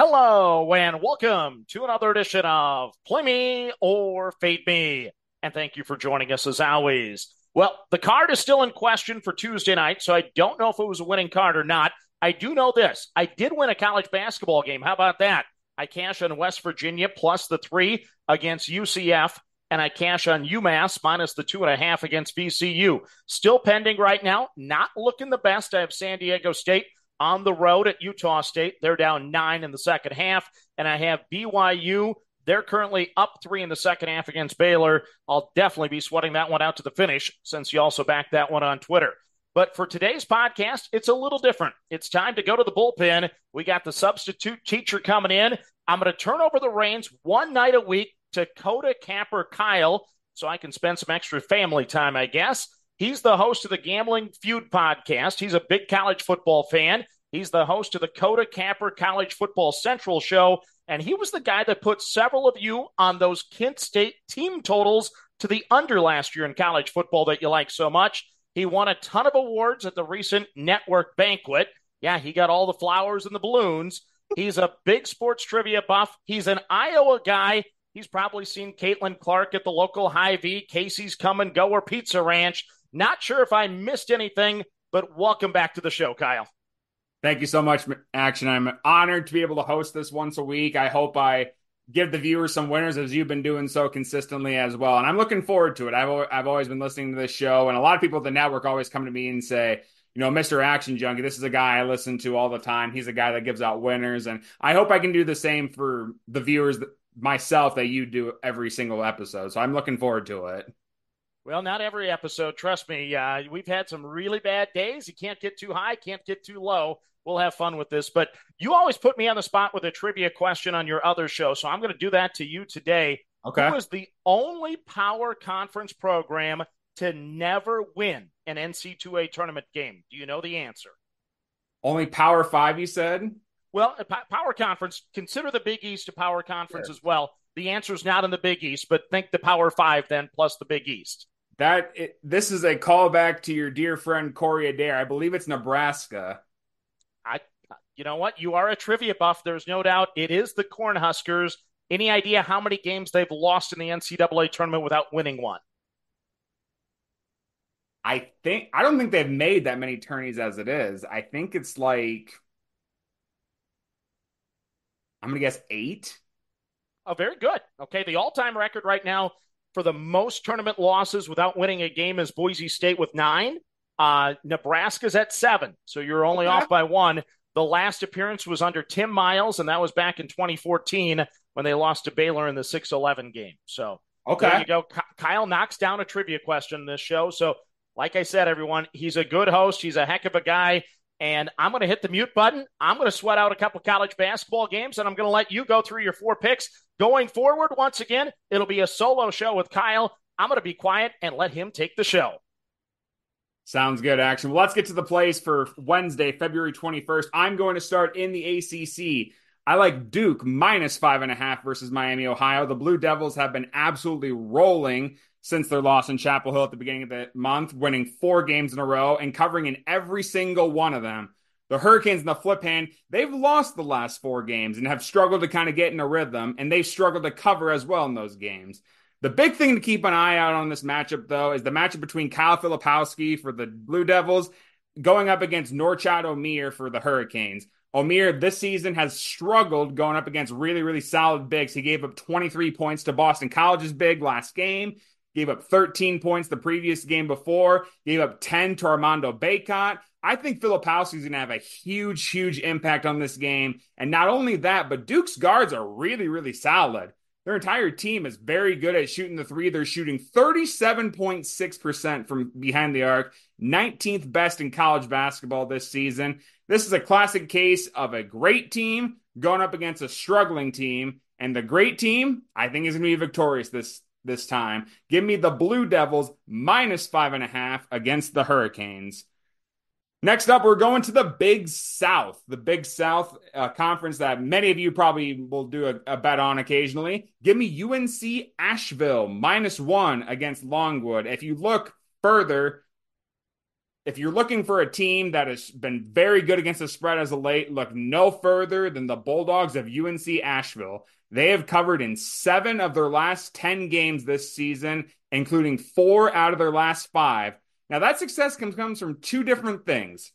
Hello and welcome to another edition of Play Me or Fade Me. And thank you for joining us as always. Well, the card is still in question for Tuesday night, so I don't know if it was a winning card or not. I do know this. I did win a college basketball game. How about that? I cash on West Virginia plus the three against UCF, and I cash on UMass minus the two and a half against VCU. Still pending right now. Not looking the best. I have San Diego State on the road at Utah State. They're down nine in the second half. And I have BYU. They're currently up three in the second half against Baylor. I'll definitely be sweating that one out to the finish since you also backed that one on Twitter. But for today's podcast, it's a little different. It's time to go to the bullpen. We got the substitute teacher coming in. I'm going to turn over the reins one night a week to Kota Capper Kyle so I can spend some extra family time, I guess. He's the host of the Gambling Feud podcast. He's a big college football fan. He's the host of the Kota Capper College Football Central show. And he was the guy that put several of you on those Kent State team totals to the under last year in college football that you like so much. He won a ton of awards at the recent network banquet. Yeah, he got all the flowers and the balloons. He's a big sports trivia buff. He's an Iowa guy. He's probably seen Caitlin Clark at the local Hy-Vee, Casey's Kum & Go or Pizza Ranch. Not sure if I missed anything, but welcome back to the show, Kyle. Thank you so much, Action. I'm honored to be able to host this once a week. I hope I give the viewers some winners as you've been doing so consistently as well. And I'm looking forward to it. I've, I've always been listening to this show, and a lot of people at the network always come to me and say, you know, Mr. Action Junkie, this is a guy I listen to all the time. He's a guy that gives out winners. And I hope I can do the same for the viewers myself that you do every single episode. So I'm looking forward to it. Well, not every episode. Trust me. Uh, we've had some really bad days. You can't get too high, can't get too low. We'll have fun with this. But you always put me on the spot with a trivia question on your other show. So I'm going to do that to you today. Okay. Who is the only power conference program to never win an NC2A tournament game? Do you know the answer? Only Power Five, you said? Well, Power Conference, consider the Big East a Power Conference sure. as well. The answer is not in the Big East, but think the Power Five then plus the Big East. That it, this is a callback to your dear friend Corey Adair. I believe it's Nebraska. I, you know what? You are a trivia buff. There's no doubt. It is the Cornhuskers. Any idea how many games they've lost in the NCAA tournament without winning one? I think I don't think they've made that many tourneys as it is. I think it's like I'm gonna guess eight. Oh, very good. Okay, the all-time record right now for the most tournament losses without winning a game is Boise State with nine. Uh, Nebraska's at seven, so you're only okay. off by one. The last appearance was under Tim Miles, and that was back in 2014 when they lost to Baylor in the 6-11 game. So okay, there you go. Kyle knocks down a trivia question in this show. So, like I said, everyone, he's a good host. He's a heck of a guy. And I'm going to hit the mute button. I'm going to sweat out a couple college basketball games, and I'm going to let you go through your four picks. Going forward, once again, it'll be a solo show with Kyle. I'm going to be quiet and let him take the show. Sounds good, action. Well, let's get to the plays for Wednesday, February 21st. I'm going to start in the ACC. I like Duke minus five and a half versus Miami, Ohio. The Blue Devils have been absolutely rolling since their loss in Chapel Hill at the beginning of the month, winning four games in a row and covering in every single one of them. The Hurricanes in the flip hand, they've lost the last four games and have struggled to kind of get in a rhythm, and they've struggled to cover as well in those games. The big thing to keep an eye out on this matchup, though, is the matchup between Kyle Filipowski for the Blue Devils going up against Norchad Omier for the Hurricanes. Omier this season has struggled going up against really, really solid bigs. He gave up 23 points to Boston College's big last game gave up 13 points the previous game before, gave up 10 to Armando Bacot. I think Filipowski is going to have a huge, huge impact on this game. And not only that, but Duke's guards are really, really solid. Their entire team is very good at shooting the three. They're shooting 37.6% from behind the arc, 19th best in college basketball this season. This is a classic case of a great team going up against a struggling team. And the great team, I think, is going to be victorious this this time. Give me the Blue Devils minus five and a half against the Hurricanes. Next up, we're going to the Big South, the Big South uh, conference that many of you probably will do a, a, bet on occasionally. Give me UNC Asheville minus one against Longwood. If you look further, if you're looking for a team that has been very good against the spread as of late, look no further than the Bulldogs of UNC Asheville. They have covered in seven of their last 10 games this season, including four out of their last five. Now, that success comes, comes from two different things.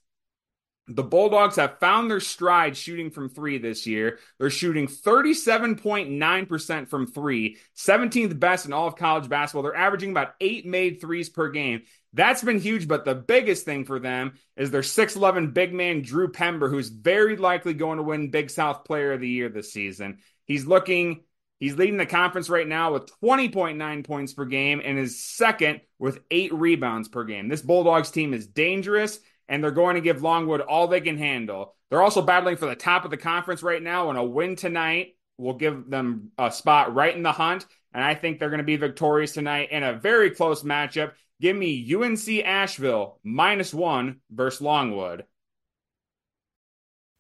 The Bulldogs have found their stride shooting from three this year. They're shooting 37.9% from three, 17th best in all of college basketball. They're averaging about eight made threes per game. That's been huge, but the biggest thing for them is their 6'11 big man, Drew Pember, who's very likely going to win Big South Player of the Year this season. He's looking He's leading the conference right now with 20.9 points per game and is second with eight rebounds per game. This Bulldogs team is dangerous and they're going to give Longwood all they can handle. They're also battling for the top of the conference right now, and a win tonight will give them a spot right in the hunt. And I think they're going to be victorious tonight in a very close matchup. Give me UNC Asheville minus one versus Longwood.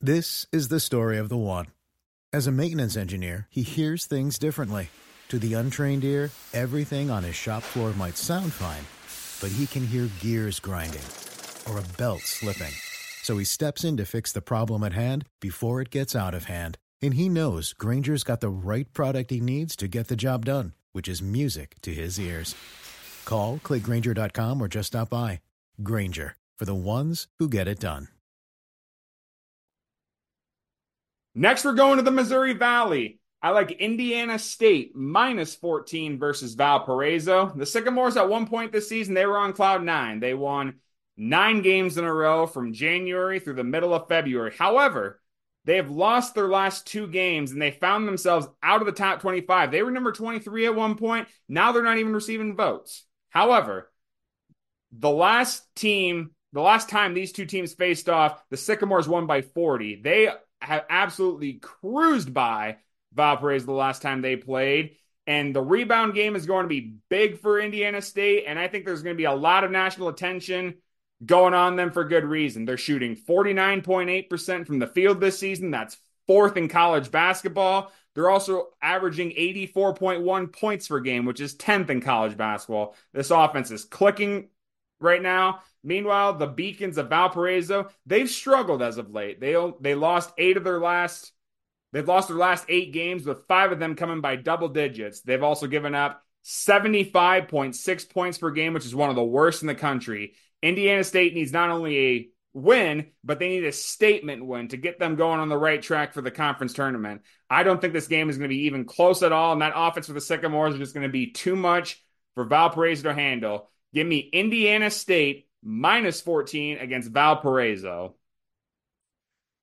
This is the story of the one. As a maintenance engineer, he hears things differently. To the untrained ear, everything on his shop floor might sound fine, but he can hear gears grinding or a belt slipping. So he steps in to fix the problem at hand before it gets out of hand. And he knows Grainger's got the right product he needs to get the job done, which is music to his ears. Call, clickgrainger.com, or just stop by. Granger, for the ones who get it done. Next, we're going to the Missouri Valley. I like Indiana State minus 14 versus Valparaiso. The Sycamores at one point this season, they were on cloud nine. They won nine games in a row from January through the middle of February. However, they have lost their last two games and they found themselves out of the top 25. They were number 23 at one point. Now they're not even receiving votes. However, the last team, the last time these two teams faced off, the Sycamores won by 40. They have absolutely cruised by Valparaiso the last time they played. And the rebound game is going to be big for Indiana State. And I think there's going to be a lot of national attention going on them for good reason. They're shooting 49.8% from the field this season. That's fourth in college basketball. They're also averaging 84.1 points per game, which is 10th in college basketball. This offense is clicking right now. Meanwhile, the Beacons of Valparaiso, they've struggled as of late. They they lost 8 of their last they've lost their last 8 games with 5 of them coming by double digits. They've also given up 75.6 points per game, which is one of the worst in the country. Indiana State needs not only a win, but they need a statement win to get them going on the right track for the conference tournament. I don't think this game is going to be even close at all, and that offense for the Sycamores is just going to be too much for Valparaiso to handle. Give me Indiana State minus 14 against Valparaiso.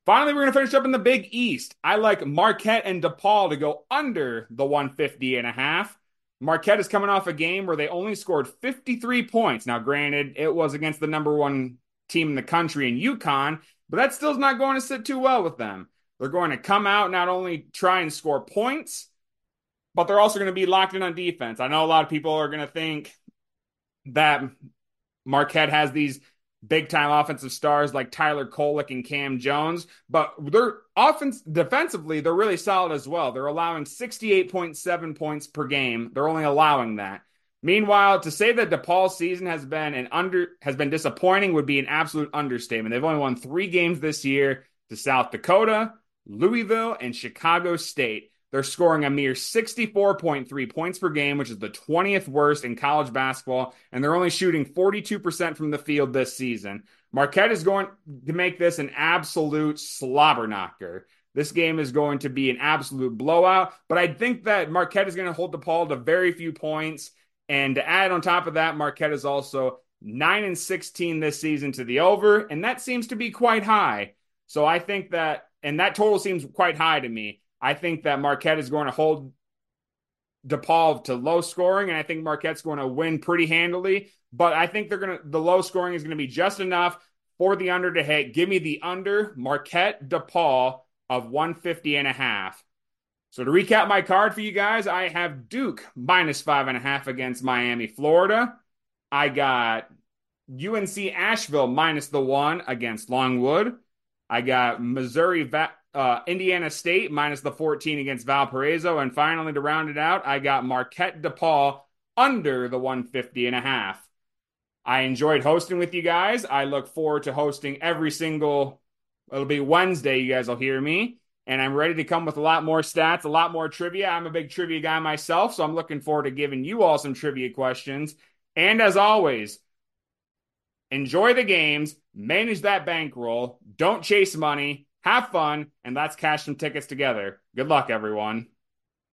Finally, we're going to finish up in the Big East. I like Marquette and DePaul to go under the 150 and a half. Marquette is coming off a game where they only scored 53 points. Now, granted, it was against the number one team in the country in UConn, but that still's not going to sit too well with them. They're going to come out, not only try and score points, but they're also going to be locked in on defense. I know a lot of people are going to think that Marquette has these big time offensive stars like Tyler Kolek and Cam Jones, but their offense defensively, they're really solid as well. They're allowing 68.7 points per game. They're only allowing that. Meanwhile, to say that DePaul's season has been an under has been disappointing would be an absolute understatement. They've only won three games this year to South Dakota, Louisville, and Chicago State. They're scoring a mere 64.3 points per game, which is the 20th worst in college basketball, and they're only shooting 42% from the field this season. Marquette is going to make this an absolute slobber knocker. This game is going to be an absolute blowout, but I think that Marquette is going to hold DePaul to very few points. And to add on top of that, Marquette is also 9 and 16 this season to the over, and that seems to be quite high. So I think that, and that total seems quite high to me. I think that Marquette is going to hold DePaul to low scoring, and I think Marquette's going to win pretty handily. But I think they're going to the low scoring is going to be just enough for the under to hit. Give me the under Marquette DePaul of 150 and a half. So to recap my card for you guys, I have Duke minus five and a half against Miami, Florida. I got UNC Asheville minus the one against Longwood. I got Missouri, uh, Indiana State minus the 14 against Valparaiso. And finally, to round it out, I got Marquette DePaul under the 150 and a half. I enjoyed hosting with you guys. I look forward to hosting every single, it'll be Wednesday, you guys will hear me and I'm ready to come with a lot more stats, a lot more trivia. I'm a big trivia guy myself, so I'm looking forward to giving you all some trivia questions. And as always, enjoy the games, manage that bankroll, don't chase money, have fun, and let's cash some tickets together. Good luck, everyone.